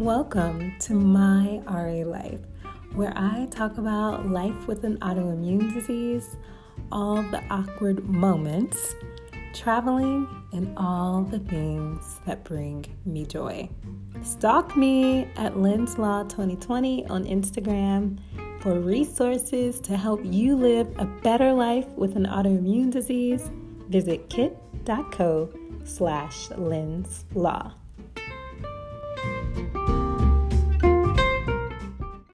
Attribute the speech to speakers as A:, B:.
A: Welcome to my RA Life, where I talk about life with an autoimmune disease, all the awkward moments, traveling, and all the things that bring me joy. Stalk me at LensLaw2020 on Instagram for resources to help you live a better life with an autoimmune disease. Visit kit.co slash lenslaw.